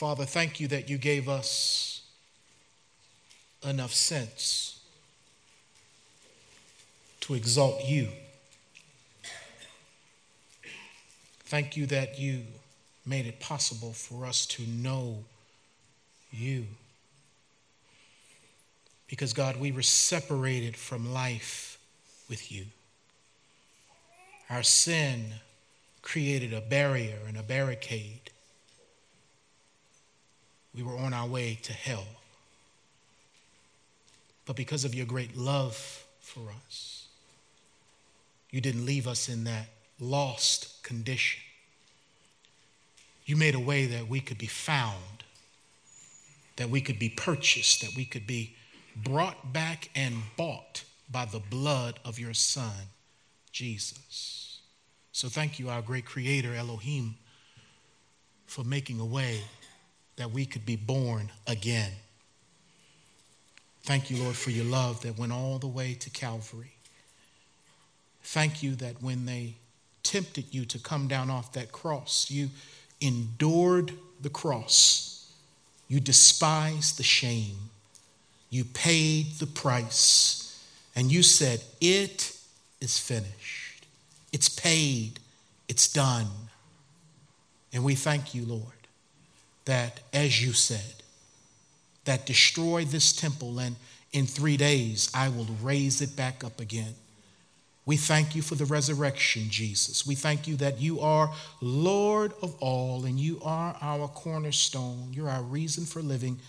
Father, thank you that you gave us enough sense to exalt you. Thank you that you made it possible for us to know you. Because, God, we were separated from life with you. Our sin created a barrier and a barricade. We were on our way to hell. But because of your great love for us, you didn't leave us in that lost condition. You made a way that we could be found, that we could be purchased, that we could be brought back and bought by the blood of your Son, Jesus. So thank you, our great Creator, Elohim, for making a way that we could be born again. Thank you, Lord, for your love that went all the way to Calvary. Thank you that when they tempted you to come down off that cross, you endured the cross. You despised the shame. You paid the price. And you said, It is finished. It's paid. It's done. And we thank you, Lord, that as you said, that destroy this temple and in three days I will raise it back up again. We thank you for the resurrection, Jesus. We thank you that you are Lord of all and you are our cornerstone. You're our reason for living.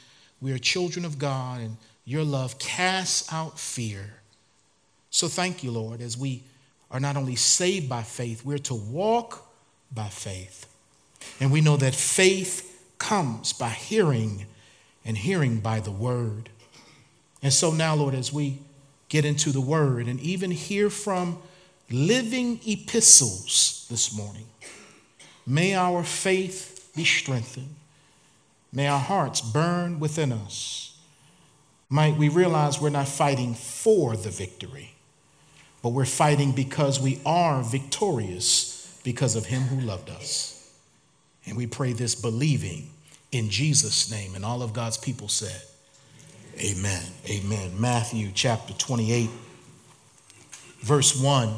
We are children of God and your love casts out fear. So thank you, Lord, as we are not only saved by faith, we're to walk by faith. And we know that faith comes by hearing and hearing by the word. And so now, Lord, as we get into the word and even hear from living epistles this morning. May our faith be strengthened. May our hearts burn within us. Might we realize we're not fighting for the victory, but we're fighting because we are victorious because of Him who loved us. And we pray this believing in Jesus' name. And all of God's people said, Amen. Amen. Matthew chapter 28, verse 1.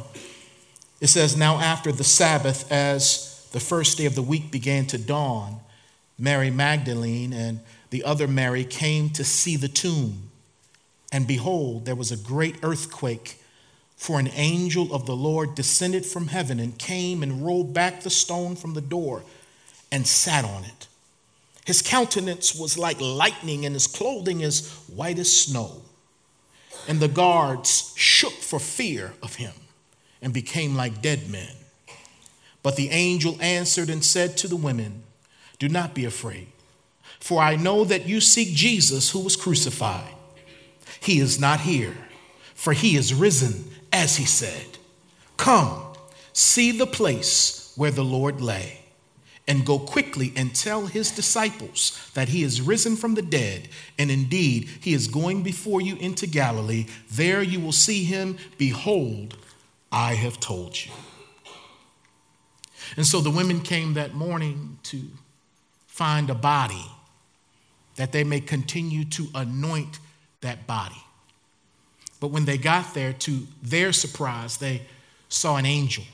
It says, Now after the Sabbath, as the first day of the week began to dawn, Mary Magdalene and the other Mary came to see the tomb. And behold, there was a great earthquake, for an angel of the Lord descended from heaven and came and rolled back the stone from the door and sat on it. His countenance was like lightning, and his clothing as white as snow. And the guards shook for fear of him and became like dead men. But the angel answered and said to the women, Do not be afraid, for I know that you seek Jesus who was crucified. He is not here, for he is risen, as he said. Come, see the place where the Lord lay and go quickly and tell his disciples that he is risen from the dead, and indeed he is going before you into Galilee. There you will see him. Behold, I have told you. And so the women came that morning to find a body that they may continue to anoint that body. But when they got there, to their surprise, they saw an angel.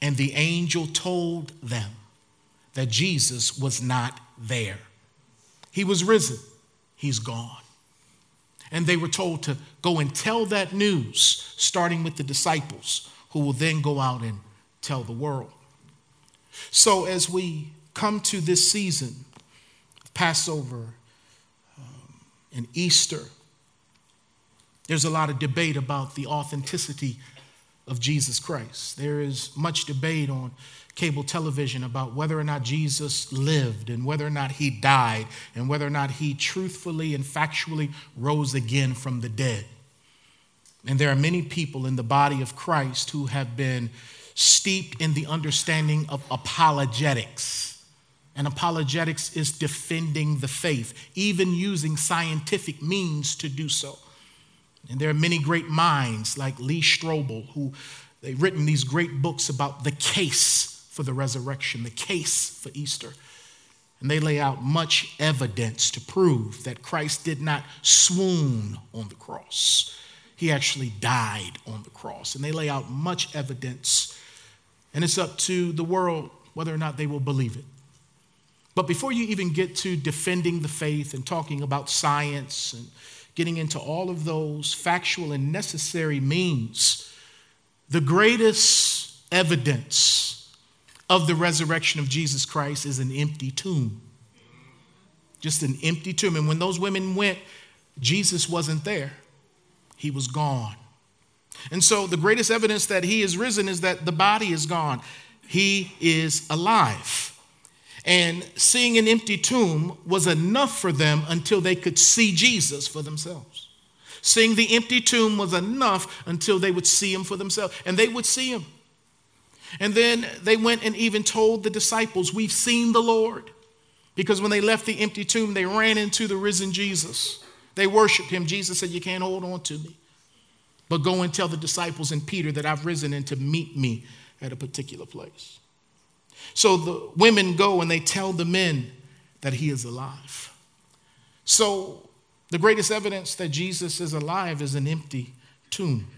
And the angel told them that Jesus was not there. He was risen, he's gone. And they were told to go and tell that news, starting with the disciples, who will then go out and tell the world. So, as we come to this season, Passover um, and Easter, there's a lot of debate about the authenticity of Jesus Christ. There is much debate on cable television about whether or not Jesus lived and whether or not he died and whether or not he truthfully and factually rose again from the dead. And there are many people in the body of Christ who have been steeped in the understanding of apologetics. And apologetics is defending the faith, even using scientific means to do so. And there are many great minds like Lee Strobel who they've written these great books about the case for the resurrection, the case for Easter. And they lay out much evidence to prove that Christ did not swoon on the cross. He actually died on the cross. And they lay out much evidence. And it's up to the world whether or not they will believe it. But before you even get to defending the faith and talking about science and getting into all of those factual and necessary means, the greatest evidence of the resurrection of Jesus Christ is an empty tomb. Just an empty tomb. And when those women went, Jesus wasn't there, he was gone. And so the greatest evidence that he is risen is that the body is gone. He is alive. And seeing an empty tomb was enough for them until they could see Jesus for themselves. Seeing the empty tomb was enough until they would see him for themselves. And they would see him. And then they went and even told the disciples, We've seen the Lord. Because when they left the empty tomb, they ran into the risen Jesus. They worshiped him. Jesus said, You can't hold on to me. But go and tell the disciples and Peter that I've risen and to meet me at a particular place. So the women go and they tell the men that he is alive. So the greatest evidence that Jesus is alive is an empty tomb.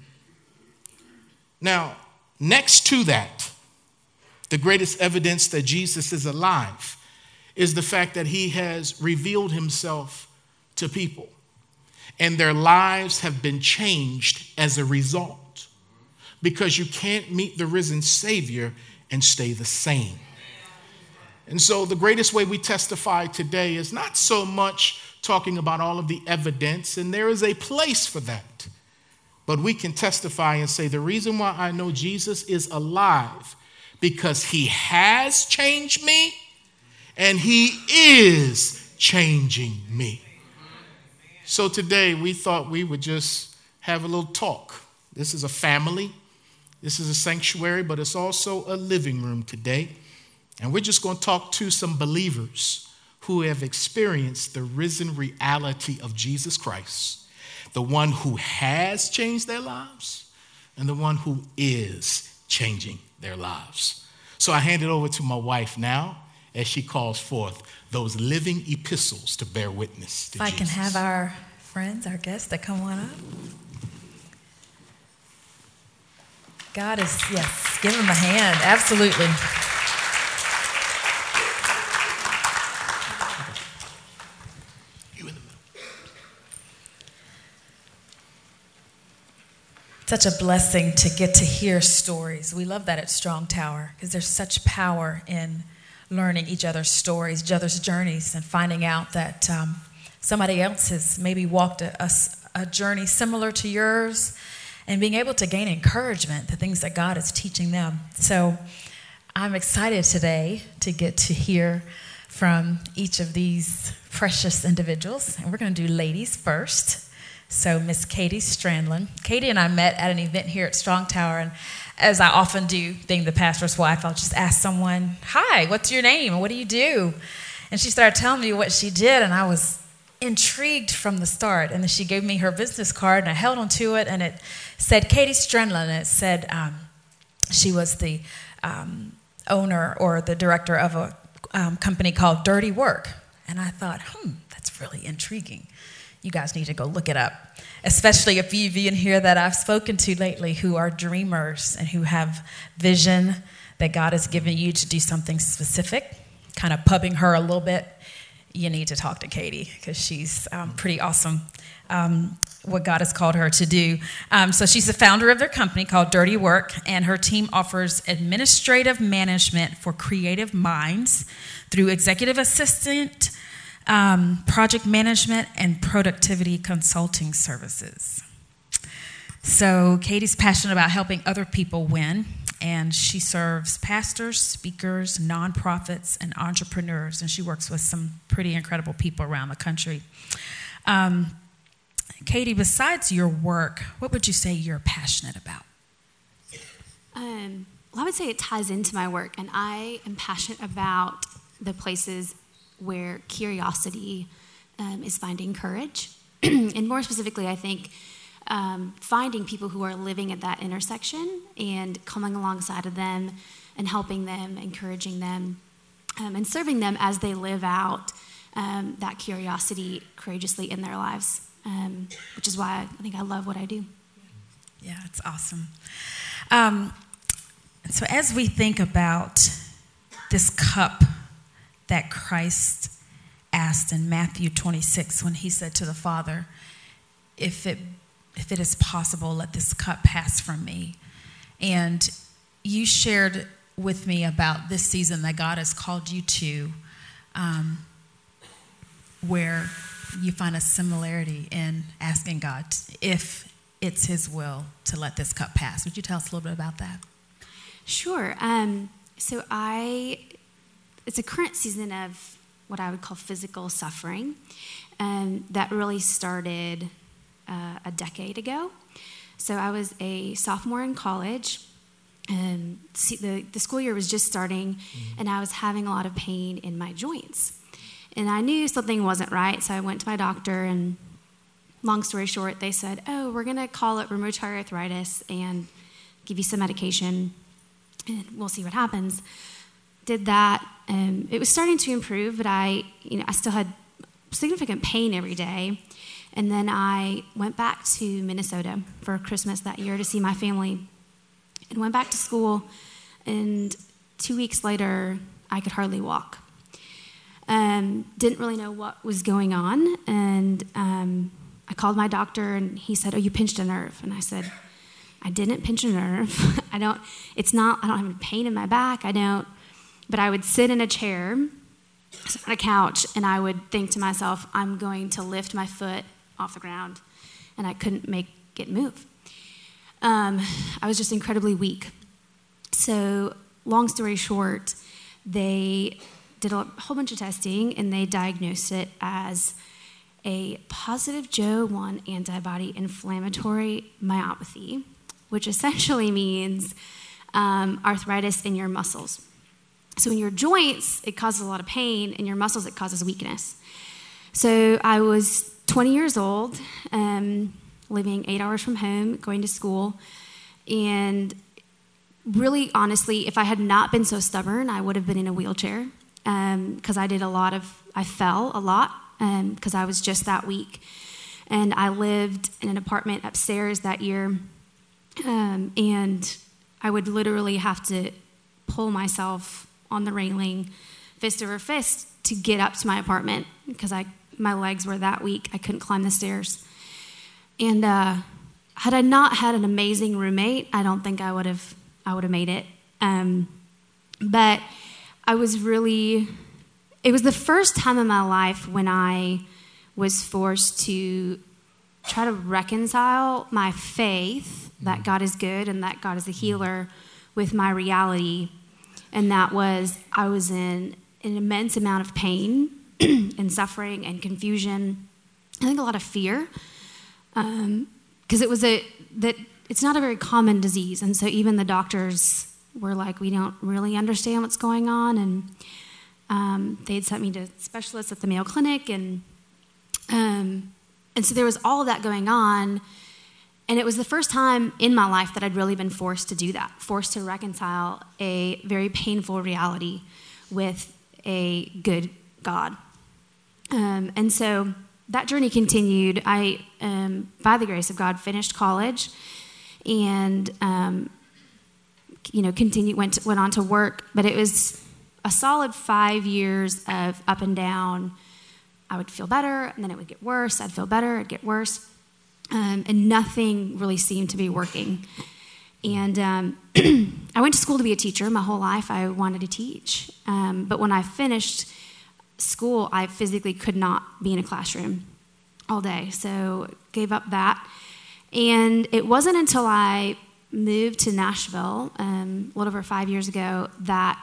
Now, next to that, the greatest evidence that Jesus is alive is the fact that he has revealed himself to people and their lives have been changed as a result because you can't meet the risen Savior and stay the same. And so, the greatest way we testify today is not so much talking about all of the evidence, and there is a place for that. But we can testify and say, the reason why I know Jesus is alive because he has changed me and he is changing me. So today we thought we would just have a little talk. This is a family, this is a sanctuary, but it's also a living room today. And we're just going to talk to some believers who have experienced the risen reality of Jesus Christ, the one who has changed their lives and the one who is changing their lives. So I hand it over to my wife now as she calls forth those living epistles to bear witness to if I Jesus. can have our friends, our guests that come on up. God is, yes, give them a hand. Absolutely. You in the middle. Such a blessing to get to hear stories. We love that at Strong Tower because there's such power in learning each other's stories, each other's journeys, and finding out that um, somebody else has maybe walked a, a, a journey similar to yours and being able to gain encouragement, the things that God is teaching them. So I'm excited today to get to hear from each of these precious individuals. And we're going to do ladies first. So, Miss Katie Strandland. Katie and I met at an event here at Strong Tower, and as I often do, being the pastor's wife, I'll just ask someone, Hi, what's your name? What do you do? And she started telling me what she did, and I was intrigued from the start. And then she gave me her business card, and I held onto it, and it said Katie Strandland, and it said um, she was the um, owner or the director of a um, company called Dirty Work. And I thought, hmm, that's really intriguing. You guys need to go look it up, especially if you've in here that I've spoken to lately who are dreamers and who have vision that God has given you to do something specific, kind of pubbing her a little bit. You need to talk to Katie because she's um, pretty awesome. Um, what God has called her to do. Um, so she's the founder of their company called Dirty Work, and her team offers administrative management for creative minds through executive assistant, um, project management, and productivity consulting services. So Katie's passionate about helping other people win, and she serves pastors, speakers, nonprofits, and entrepreneurs, and she works with some pretty incredible people around the country. Um, Katie, besides your work, what would you say you're passionate about? Um, well, I would say it ties into my work, and I am passionate about the places where curiosity um, is finding courage. and more specifically, I think um, finding people who are living at that intersection and coming alongside of them and helping them, encouraging them. um, and serving them as they live out um, that curiosity courageously in their lives, um, which is why I think I love what I do. Yeah, it's awesome. Um, so, as we think about this cup that Christ asked in Matthew 26 when he said to the Father, If it, if it is possible, let this cup pass from me. And you shared with me about this season that God has called you to, um, where you find a similarity in asking God if it's His will to let this cup pass. Would you tell us a little bit about that? Sure. Um, so I, it's a current season of what I would call physical suffering um, that really started uh, a decade ago. So I was a sophomore in college. And the, the school year was just starting, mm-hmm. and I was having a lot of pain in my joints. And I knew something wasn't right, so I went to my doctor, and long story short, they said, Oh, we're going to call it rheumatoid arthritis and give you some medication, and we'll see what happens. Did that. Um, it was starting to improve, but I, you know, I still had significant pain every day. And then I went back to Minnesota for Christmas that year to see my family and went back to school. And two weeks later, I could hardly walk. Um, didn't really know what was going on. And um, I called my doctor, and he said, Oh, you pinched a nerve. And I said, I didn't pinch a nerve. I don't, it's not, I don't have any pain in my back. I don't, but I would sit in a chair on a couch and I would think to myself, I'm going to lift my foot off the ground. And I couldn't make it move. Um, I was just incredibly weak. So, long story short, they did a whole bunch of testing and they diagnosed it as a positive Jo1 antibody inflammatory myopathy, which essentially means um, arthritis in your muscles. So, in your joints, it causes a lot of pain, in your muscles, it causes weakness. So, I was 20 years old. Um, living eight hours from home, going to school. And really, honestly, if I had not been so stubborn, I would have been in a wheelchair because um, I did a lot of, I fell a lot because um, I was just that weak. And I lived in an apartment upstairs that year. Um, and I would literally have to pull myself on the railing, fist over fist, to get up to my apartment because I my legs were that weak. I couldn't climb the stairs. And uh, had I not had an amazing roommate, I don't think I would have I would have made it. Um, but I was really it was the first time in my life when I was forced to try to reconcile my faith that God is good and that God is a healer with my reality. And that was I was in an immense amount of pain and suffering and confusion. I think a lot of fear because um, it was a that it's not a very common disease, and so even the doctors were like, we don't really understand what's going on, and um, they'd sent me to specialists at the Mayo Clinic, and um, and so there was all of that going on. And it was the first time in my life that I'd really been forced to do that, forced to reconcile a very painful reality with a good God. Um, and so that journey continued. I, um, by the grace of God, finished college and, um, you know, continued, went, to, went on to work. But it was a solid five years of up and down. I would feel better, and then it would get worse. I'd feel better, it'd get worse. Um, and nothing really seemed to be working. And um, I went to school to be a teacher my whole life. I wanted to teach. Um, but when I finished, school, I physically could not be in a classroom all day. So gave up that. And it wasn't until I moved to Nashville um, a little over five years ago that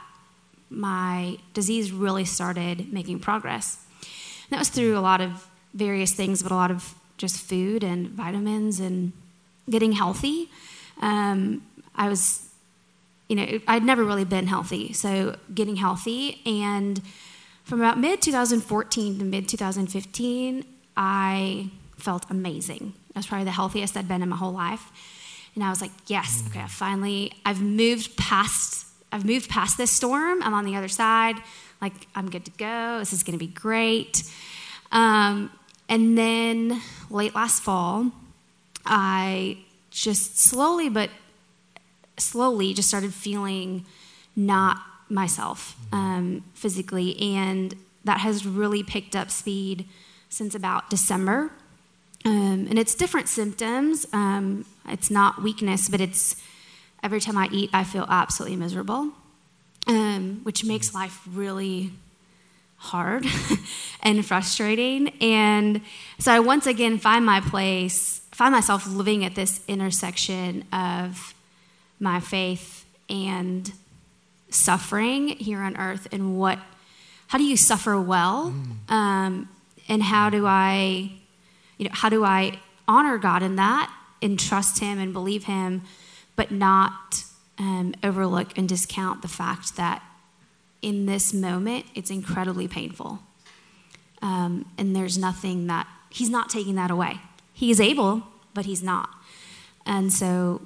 my disease really started making progress. And that was through a lot of various things, but a lot of just food and vitamins and getting healthy. Um, I was, you know, I'd never really been healthy. So getting healthy and from about mid 2014 to mid 2015, I felt amazing. I was probably the healthiest I'd been in my whole life. And I was like, yes, okay, I finally, I've moved past, I've moved past this storm. I'm on the other side. like I'm good to go. This is going to be great. Um, and then late last fall, I just slowly but slowly just started feeling not myself um, physically, and that has really picked up speed since about December. Um, and it's different symptoms. Um, it's not weakness, but it's every time I eat, I feel absolutely miserable, um, which makes life really hard and frustrating. And so I once again find my place, find myself living at this intersection of my faith and suffering here on earth and what how do you suffer well mm. um, and how do i you know how do i honor god in that and trust him and believe him but not um, overlook and discount the fact that in this moment it's incredibly painful um, and there's nothing that he's not taking that away he is able but he's not and so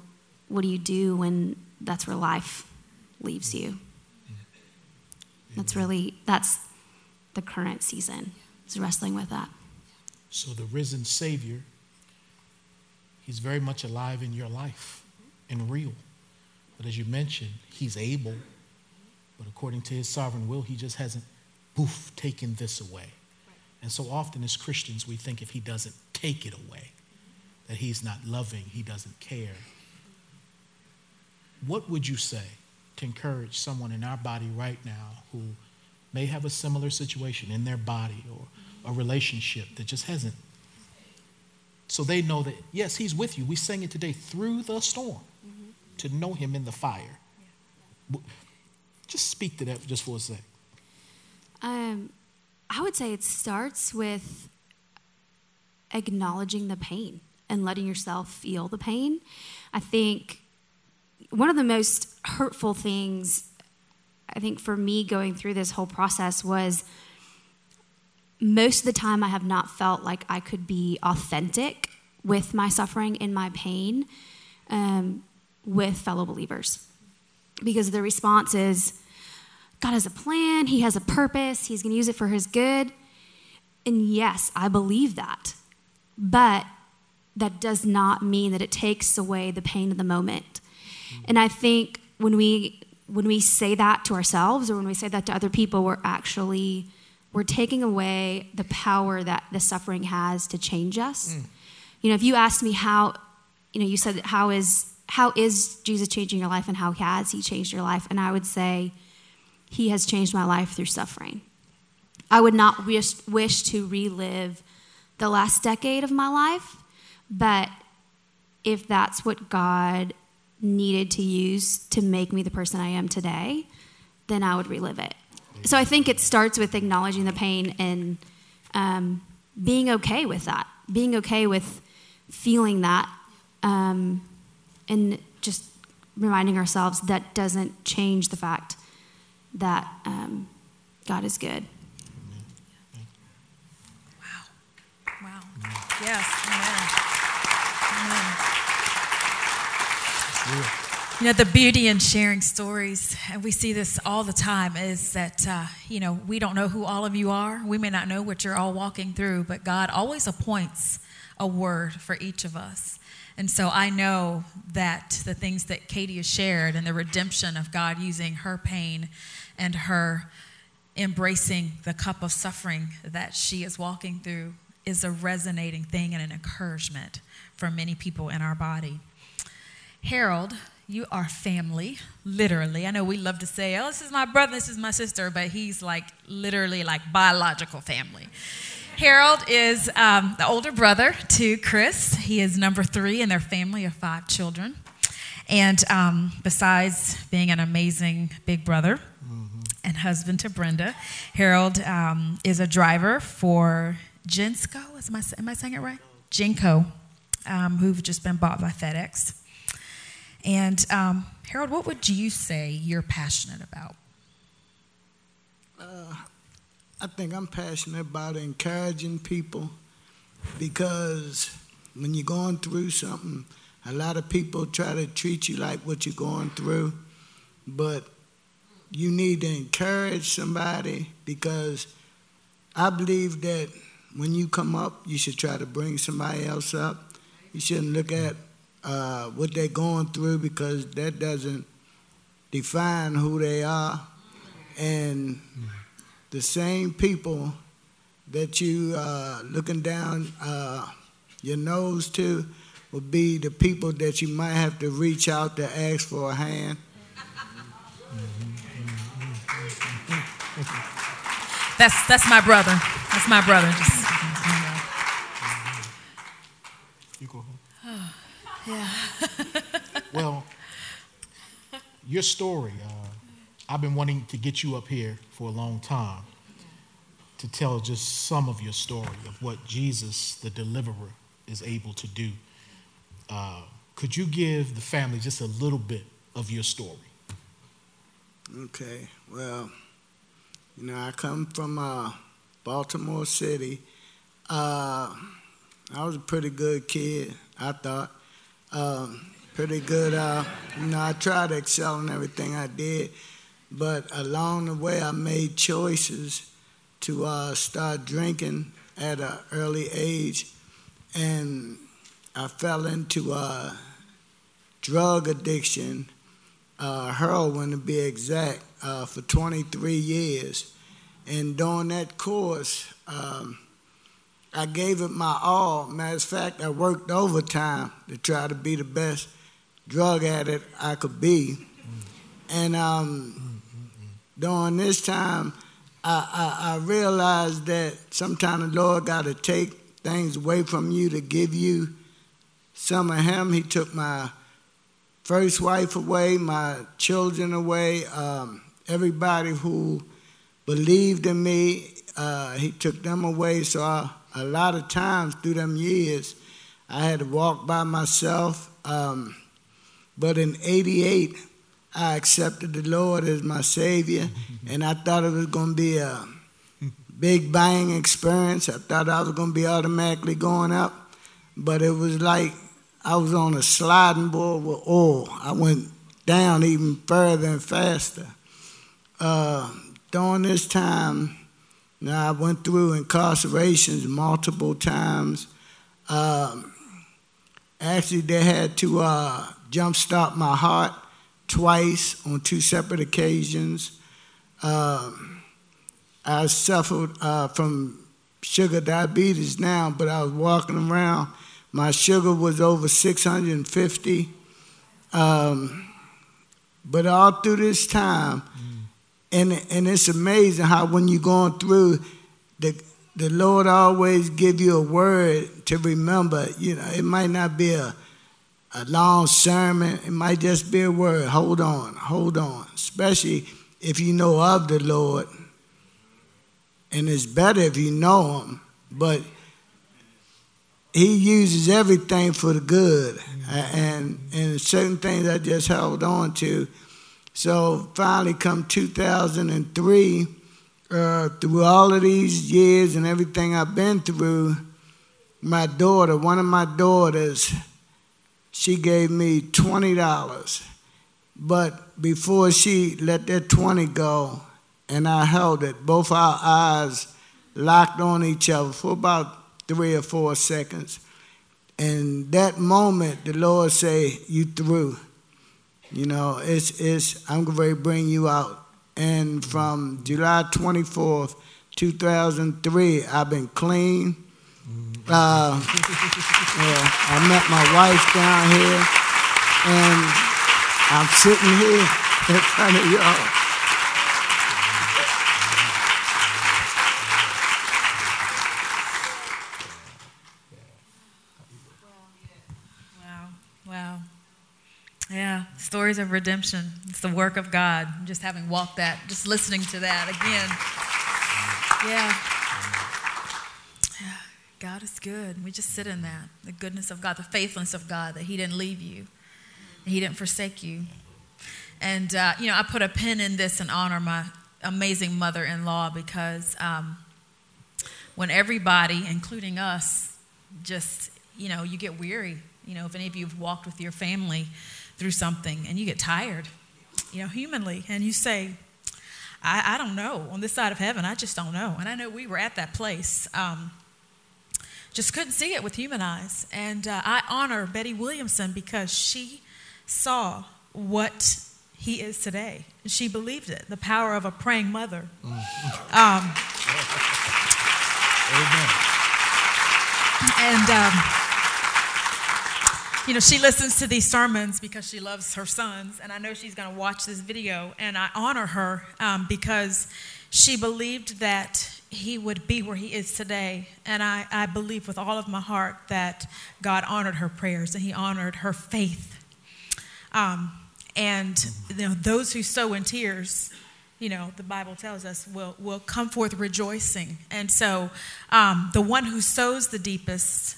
what do you do when that's where life leaves you. That's really that's the current season. Is wrestling with that. So the risen Savior, he's very much alive in your life and real. But as you mentioned, he's able, but according to his sovereign will, he just hasn't poof taken this away. And so often as Christians, we think if he doesn't take it away, that he's not loving, he doesn't care. What would you say to encourage someone in our body right now who may have a similar situation in their body or a relationship that just hasn't. So they know that, yes, He's with you. We sang it today through the storm mm-hmm. to know Him in the fire. Yeah. Just speak to that just for a sec. Um, I would say it starts with acknowledging the pain and letting yourself feel the pain. I think one of the most hurtful things, I think, for me going through this whole process was most of the time I have not felt like I could be authentic with my suffering and my pain um, with fellow believers. Because the response is, God has a plan, He has a purpose, He's going to use it for His good. And yes, I believe that. But that does not mean that it takes away the pain of the moment. And I think when we when we say that to ourselves or when we say that to other people, we're actually we're taking away the power that the suffering has to change us. Mm. You know, if you asked me how, you know, you said how is how is Jesus changing your life and how has he changed your life? And I would say he has changed my life through suffering. I would not wish, wish to relive the last decade of my life, but if that's what God needed to use to make me the person I am today, then I would relive it. So I think it starts with acknowledging the pain and um, being okay with that, being okay with feeling that, um, and just reminding ourselves that doesn't change the fact that um, God is good. Wow. Wow. Yes. Amen. Amen. You know, the beauty in sharing stories, and we see this all the time, is that, uh, you know, we don't know who all of you are. We may not know what you're all walking through, but God always appoints a word for each of us. And so I know that the things that Katie has shared and the redemption of God using her pain and her embracing the cup of suffering that she is walking through is a resonating thing and an encouragement for many people in our body. Harold, you are family, literally. I know we love to say, oh, this is my brother, this is my sister, but he's like literally like biological family. Harold is um, the older brother to Chris. He is number three in their family of five children. And um, besides being an amazing big brother mm-hmm. and husband to Brenda, Harold um, is a driver for Gensco. Am I, am I saying it right? Genco, um, who've just been bought by FedEx. And um, Harold, what would you say you're passionate about? Uh, I think I'm passionate about encouraging people because when you're going through something, a lot of people try to treat you like what you're going through, but you need to encourage somebody because I believe that when you come up, you should try to bring somebody else up. You shouldn't look at uh, what they're going through because that doesn't define who they are. And the same people that you uh, looking down uh, your nose to will be the people that you might have to reach out to ask for a hand. That's that's my brother. That's my brother. Just You go ahead. yeah. Well, your story, uh, I've been wanting to get you up here for a long time to tell just some of your story of what Jesus, the deliverer, is able to do. Uh, could you give the family just a little bit of your story? Okay, well, you know, I come from uh, Baltimore City. Uh, I was a pretty good kid, I thought. Um, pretty good. Uh, you know, I tried to excel in everything I did, but along the way, I made choices to uh, start drinking at an early age, and I fell into uh, drug addiction, uh, heroin to be exact, uh, for 23 years. And during that course, um, I gave it my all. Matter of fact, I worked overtime to try to be the best drug addict I could be. And um, during this time, I, I, I realized that sometimes the Lord got to take things away from you to give you some of Him. He took my first wife away, my children away, um, everybody who believed in me, uh, He took them away. So I, a lot of times through them years, I had to walk by myself. Um, but in 88, I accepted the Lord as my Savior, and I thought it was going to be a big bang experience. I thought I was going to be automatically going up, but it was like I was on a sliding board with oil. I went down even further and faster. Uh, during this time, now I went through incarcerations multiple times. Um, actually, they had to uh, jumpstart my heart twice on two separate occasions. Um, I suffered uh, from sugar diabetes now, but I was walking around. My sugar was over 650. Um, but all through this time, mm. and, and it's amazing how when you're going through, the, the Lord always give you a word to remember. You know, it might not be a a long sermon. It might just be a word. Hold on, hold on. Especially if you know of the Lord. And it's better if you know Him. But He uses everything for the good. And, and certain things I just held on to. So finally, come 2003, uh, through all of these years and everything I've been through, my daughter, one of my daughters, she gave me $20. But before she let that 20 go, and I held it, both our eyes locked on each other for about three or four seconds. And that moment, the Lord say, "You through." You know, it's it's I'm going to bring you out. And from July 24th, 2003, I've been clean. Uh, yeah, I met my wife down here, and I'm sitting here in front of y'all. Wow, wow. Yeah, stories of redemption. It's the work of God. Just having walked that, just listening to that again. Yeah. God is good. We just sit in that the goodness of God, the faithfulness of God, that He didn't leave you, He didn't forsake you. And, uh, you know, I put a pin in this and honor my amazing mother in law because um, when everybody, including us, just, you know, you get weary. You know, if any of you have walked with your family through something and you get tired, you know, humanly, and you say, I, I don't know. On this side of heaven, I just don't know. And I know we were at that place. Um, just couldn't see it with human eyes. And uh, I honor Betty Williamson because she saw what he is today. She believed it, the power of a praying mother. Um, Amen. and, um, you know, she listens to these sermons because she loves her sons. And I know she's going to watch this video. And I honor her um, because she believed that he would be where he is today. And I, I believe with all of my heart that God honored her prayers and he honored her faith. Um, and you know, those who sow in tears, you know, the Bible tells us will, will come forth rejoicing. And so um, the one who sows the deepest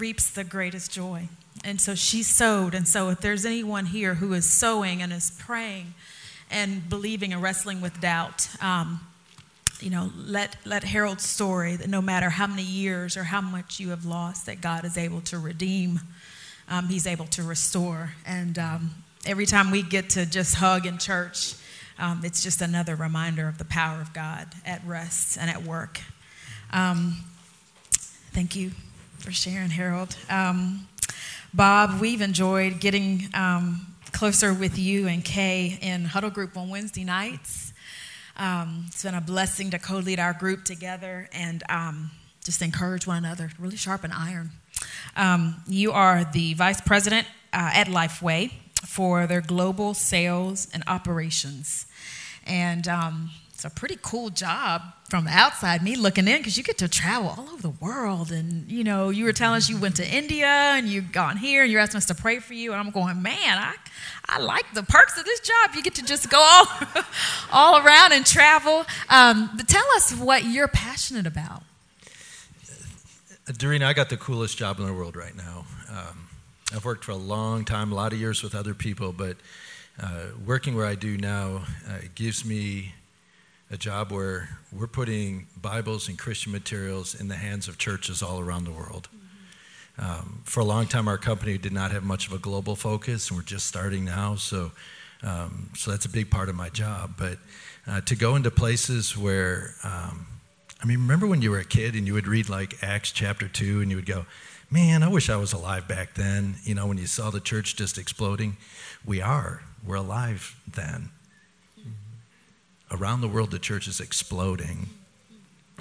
reaps the greatest joy. And so she sowed. And so if there's anyone here who is sowing and is praying and believing and wrestling with doubt, um, you know, let, let Harold's story that no matter how many years or how much you have lost, that God is able to redeem, um, He's able to restore. And um, every time we get to just hug in church, um, it's just another reminder of the power of God at rest and at work. Um, thank you for sharing, Harold. Um, Bob, we've enjoyed getting um, closer with you and Kay in huddle group on Wednesday nights. Um, it's been a blessing to co lead our group together and um, just encourage one another, really sharpen iron. Um, you are the vice president uh, at Lifeway for their global sales and operations. And um, a pretty cool job from the outside, me looking in, because you get to travel all over the world. And, you know, you were telling us you went to India and you've gone here and you're asking us to pray for you. And I'm going, man, I, I like the perks of this job. You get to just go all, all around and travel. Um, but tell us what you're passionate about. Doreen, I got the coolest job in the world right now. Um, I've worked for a long time, a lot of years with other people, but uh, working where I do now uh, gives me a job where we're putting Bibles and Christian materials in the hands of churches all around the world. Um, for a long time, our company did not have much of a global focus, and we're just starting now. So, um, so that's a big part of my job. But uh, to go into places where, um, I mean, remember when you were a kid and you would read like Acts chapter two, and you would go, "Man, I wish I was alive back then." You know, when you saw the church just exploding, we are. We're alive then. Around the world, the church is exploding.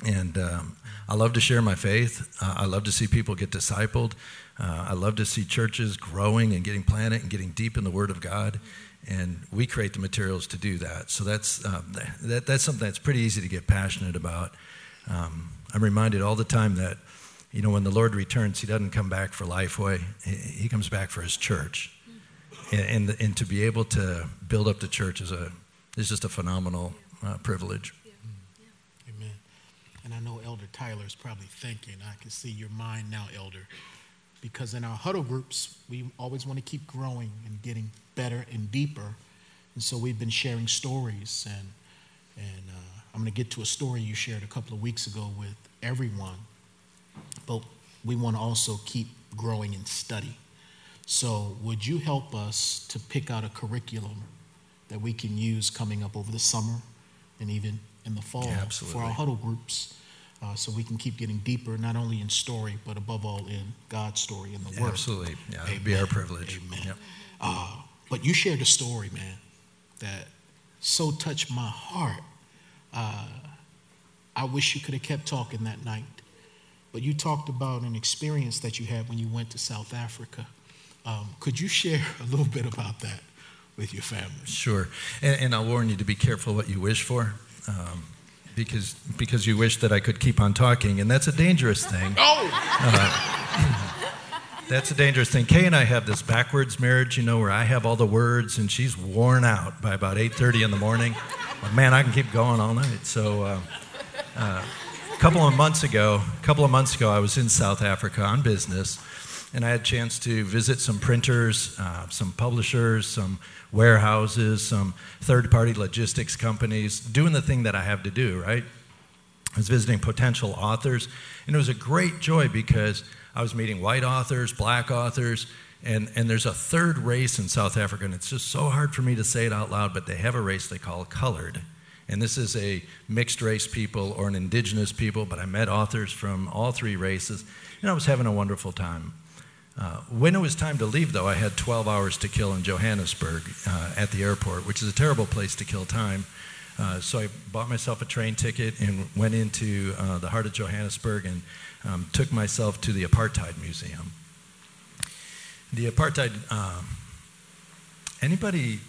And um, I love to share my faith. Uh, I love to see people get discipled. Uh, I love to see churches growing and getting planted and getting deep in the Word of God. And we create the materials to do that. So that's, um, that, that's something that's pretty easy to get passionate about. Um, I'm reminded all the time that, you know, when the Lord returns, He doesn't come back for Lifeway, He comes back for His church and, and, and, to be able to build up the church is, a, is just a phenomenal uh, privilege. Amen. And I know Elder Tyler is probably thinking, I can see your mind now, Elder, because in our huddle groups, we always want to keep growing and getting better and deeper. And so we've been sharing stories, and, and uh, I'm going to get to a story you shared a couple of weeks ago with everyone. But we want to also keep growing in study. So, would you help us to pick out a curriculum that we can use coming up over the summer and even in the fall yeah, for our huddle groups? Uh, so we can keep getting deeper, not only in story, but above all in God's story in the Word. Absolutely. Yeah, it'd be our privilege. Amen. Yep. Uh, but you shared a story, man, that so touched my heart. Uh, I wish you could have kept talking that night. But you talked about an experience that you had when you went to South Africa. Um, could you share a little bit about that with your family? Sure. And, and I'll warn you to be careful what you wish for. Um, because, because you wish that I could keep on talking, and that's a dangerous thing. Oh! Uh, that's a dangerous thing. Kay and I have this backwards marriage, you know, where I have all the words, and she's worn out by about 8:30 in the morning. But man, I can keep going all night. So, uh, uh, a couple of months ago, a couple of months ago, I was in South Africa on business, and I had a chance to visit some printers, uh, some publishers, some warehouses, some third party logistics companies, doing the thing that I have to do, right? I was visiting potential authors, and it was a great joy because I was meeting white authors, black authors, and, and there's a third race in South Africa, and it's just so hard for me to say it out loud, but they have a race they call colored. And this is a mixed race people or an indigenous people, but I met authors from all three races, and I was having a wonderful time. Uh, when it was time to leave, though, I had 12 hours to kill in Johannesburg uh, at the airport, which is a terrible place to kill time. Uh, so I bought myself a train ticket and went into uh, the heart of Johannesburg and um, took myself to the Apartheid Museum. The Apartheid, um, anybody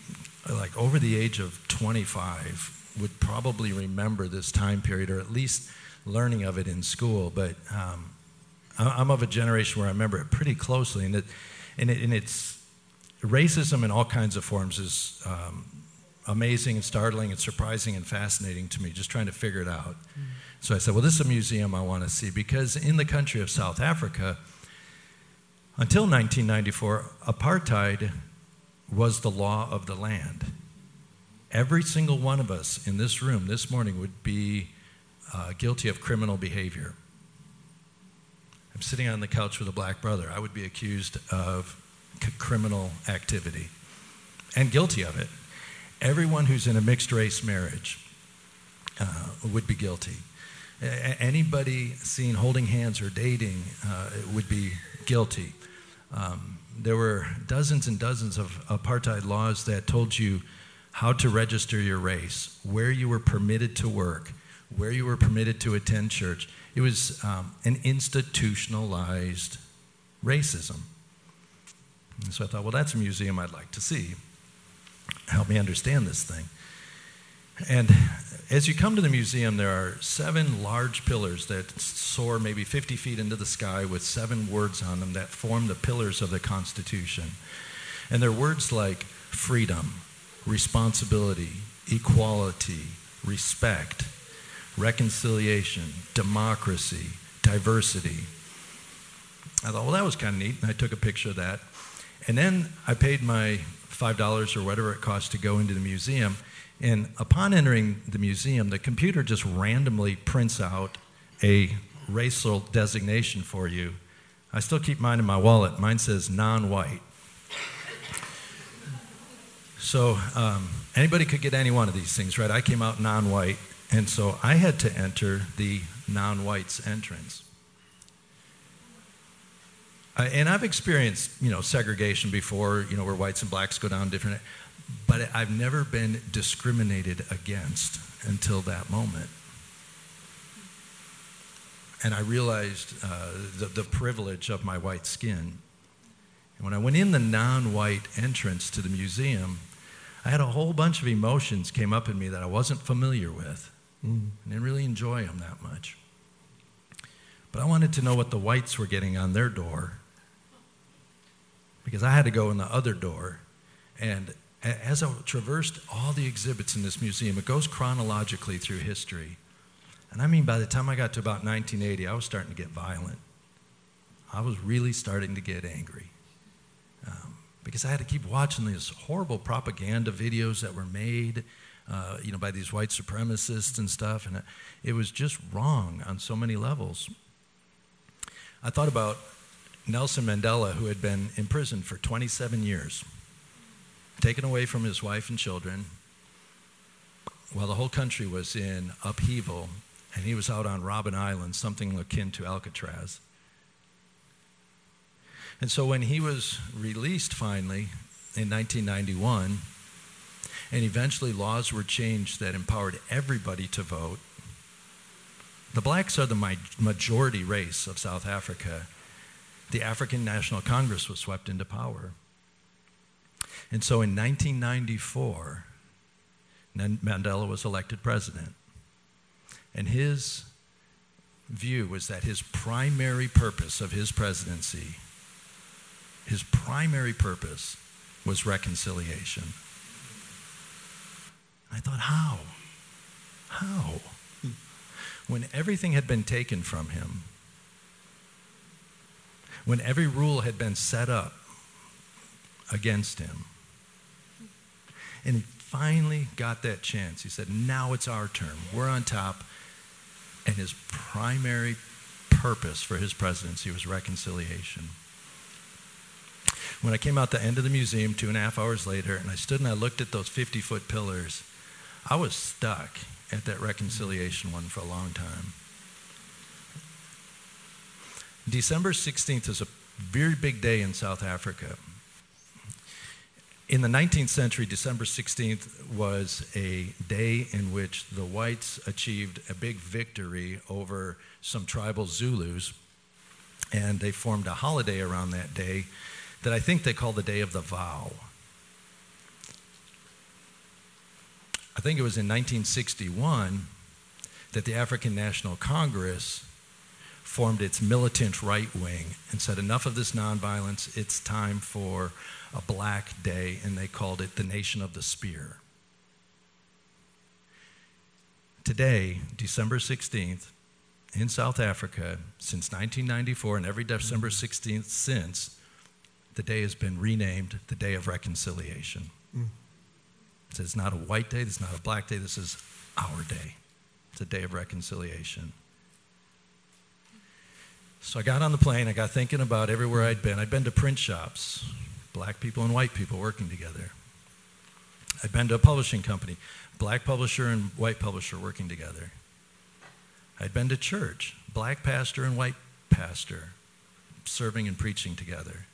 like over the age of 25 would probably remember this time period or at least learning of it in school, but um, I'm of a generation where I remember it pretty closely, and, it, and, it, and it's racism in all kinds of forms is um, amazing and startling and surprising and fascinating to me, just trying to figure it out. Mm. So I said, well, this is a museum I want to see because in the country of South Africa, until 1994, apartheid was the law of the land. Every single one of us in this room this morning would be uh, guilty of criminal behavior. I'm sitting on the couch with a black brother. I would be accused of c- criminal activity and guilty of it. Everyone who's in a mixed race marriage uh, would be guilty. A- anybody seen holding hands or dating uh, would be guilty. Um, there were dozens and dozens of apartheid laws that told you how to register your race, where you were permitted to work, where you were permitted to attend church. It was um, an institutionalized racism. And so I thought, well, that's a museum I'd like to see. Help me understand this thing. And as you come to the museum, there are seven large pillars that soar maybe 50 feet into the sky with seven words on them that form the pillars of the Constitution. And they're words like freedom, responsibility, equality, respect, reconciliation, democracy, diversity. I thought, well, that was kind of neat. And I took a picture of that. And then I paid my $5 or whatever it cost to go into the museum. And upon entering the museum, the computer just randomly prints out a racial designation for you. I still keep mine in my wallet. Mine says non white. So um, anybody could get any one of these things, right? I came out non white, and so I had to enter the non whites entrance. And I've experienced, you know, segregation before, you know, where whites and blacks go down different but I've never been discriminated against until that moment. And I realized uh, the, the privilege of my white skin. And when I went in the non white entrance to the museum, I had a whole bunch of emotions came up in me that I wasn't familiar with. Mm. I didn't really enjoy them that much. But I wanted to know what the whites were getting on their door because I had to go in the other door. And as I traversed all the exhibits in this museum, it goes chronologically through history. And I mean, by the time I got to about 1980, I was starting to get violent. I was really starting to get angry. Um, because I had to keep watching these horrible propaganda videos that were made, uh, you know, by these white supremacists and stuff, and it was just wrong on so many levels. I thought about Nelson Mandela, who had been imprisoned for 27 years taken away from his wife and children while the whole country was in upheaval, and he was out on Robben Island, something akin to Alcatraz. And so when he was released finally in 1991, and eventually laws were changed that empowered everybody to vote, the blacks are the majority race of South Africa. The African National Congress was swept into power. And so in 1994, Mandela was elected president. And his view was that his primary purpose of his presidency, his primary purpose was reconciliation. I thought, how? How? When everything had been taken from him, when every rule had been set up against him, and he finally got that chance. He said, Now it's our turn. We're on top. And his primary purpose for his presidency was reconciliation. When I came out the end of the museum two and a half hours later, and I stood and I looked at those 50 foot pillars, I was stuck at that reconciliation one for a long time. December 16th is a very big day in South Africa. In the 19th century, December 16th was a day in which the whites achieved a big victory over some tribal Zulus, and they formed a holiday around that day that I think they call the Day of the Vow. I think it was in 1961 that the African National Congress formed its militant right wing and said, enough of this nonviolence, it's time for a black day, and they called it the Nation of the Spear. Today, December 16th, in South Africa, since 1994, and every December 16th since, the day has been renamed the Day of Reconciliation. Mm. It's not a white day, is not a black day, this is our day. It's a day of reconciliation. So I got on the plane, I got thinking about everywhere I'd been. I'd been to print shops, black people and white people working together. I'd been to a publishing company, black publisher and white publisher working together. I'd been to church, black pastor and white pastor serving and preaching together.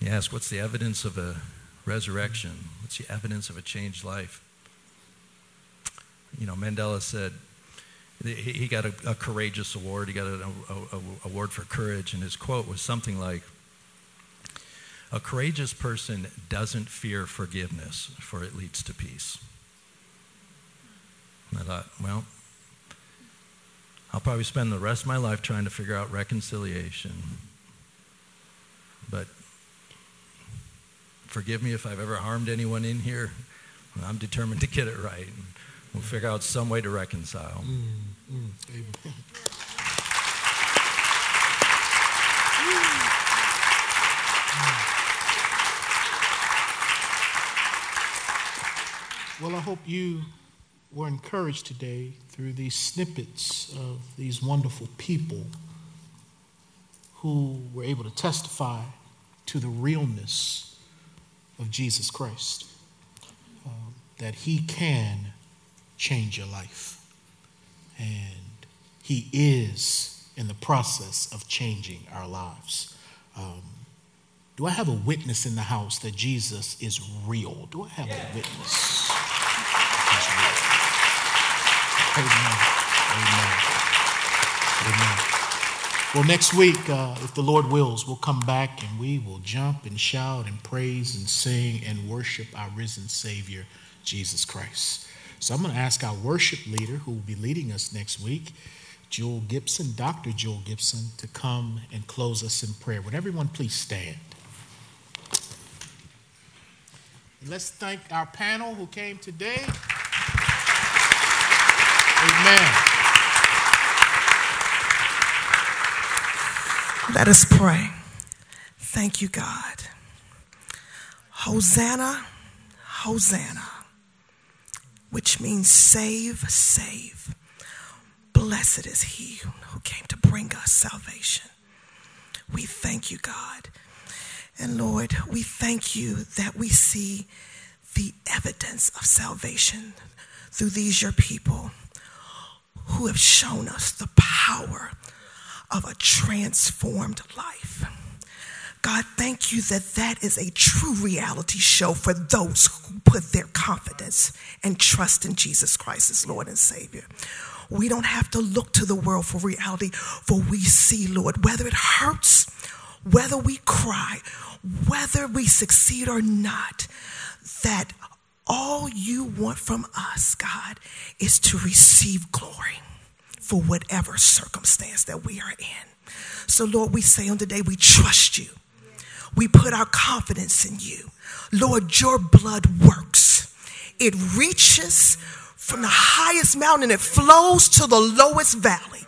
You ask, what's the evidence of a resurrection? What's the evidence of a changed life? You know, Mandela said he got a, a courageous award. He got an award for courage, and his quote was something like, "A courageous person doesn't fear forgiveness, for it leads to peace." And I thought, well, I'll probably spend the rest of my life trying to figure out reconciliation. But forgive me if I've ever harmed anyone in here. I'm determined to get it right. We'll figure out some way to reconcile. Mm, mm, amen. Well, I hope you were encouraged today through these snippets of these wonderful people who were able to testify to the realness of Jesus Christ, uh, that He can change your life. And He is in the process of changing our lives. Um, do I have a witness in the house that Jesus is real? Do I have a witness? Amen. Amen. Amen. Well, next week, uh, if the Lord wills, we'll come back and we will jump and shout and praise and sing and worship our risen Savior, Jesus Christ. So I'm going to ask our worship leader, who will be leading us next week, Joel Gibson, Dr. Joel Gibson, to come and close us in prayer. Would everyone please stand? Let's thank our panel who came today. Amen. Let us pray. Thank you, God. Hosanna, Hosanna, which means save, save. Blessed is he who came to bring us salvation. We thank you, God. And Lord, we thank you that we see the evidence of salvation through these, your people who have shown us the power of a transformed life. God, thank you that that is a true reality show for those who put their confidence and trust in Jesus Christ as Lord and Savior. We don't have to look to the world for reality, for we see, Lord, whether it hurts, whether we cry, whether we succeed or not, that all you want from us, God, is to receive glory for whatever circumstance that we are in. So, Lord, we say on today, we trust you. We put our confidence in you. Lord, your blood works. It reaches from the highest mountain, it flows to the lowest valley.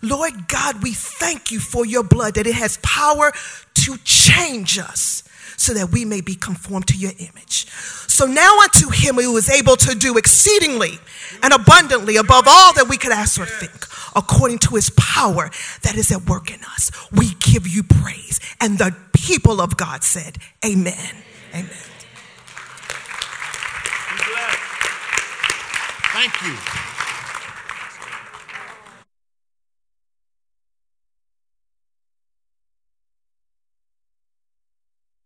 Lord God, we thank you for your blood, that it has power to change us so that we may be conformed to your image. So now unto him who is able to do exceedingly and abundantly above all that we could ask or think, according to his power that is at work in us, we give you praise. And the people of God said, Amen. Amen. Thank you.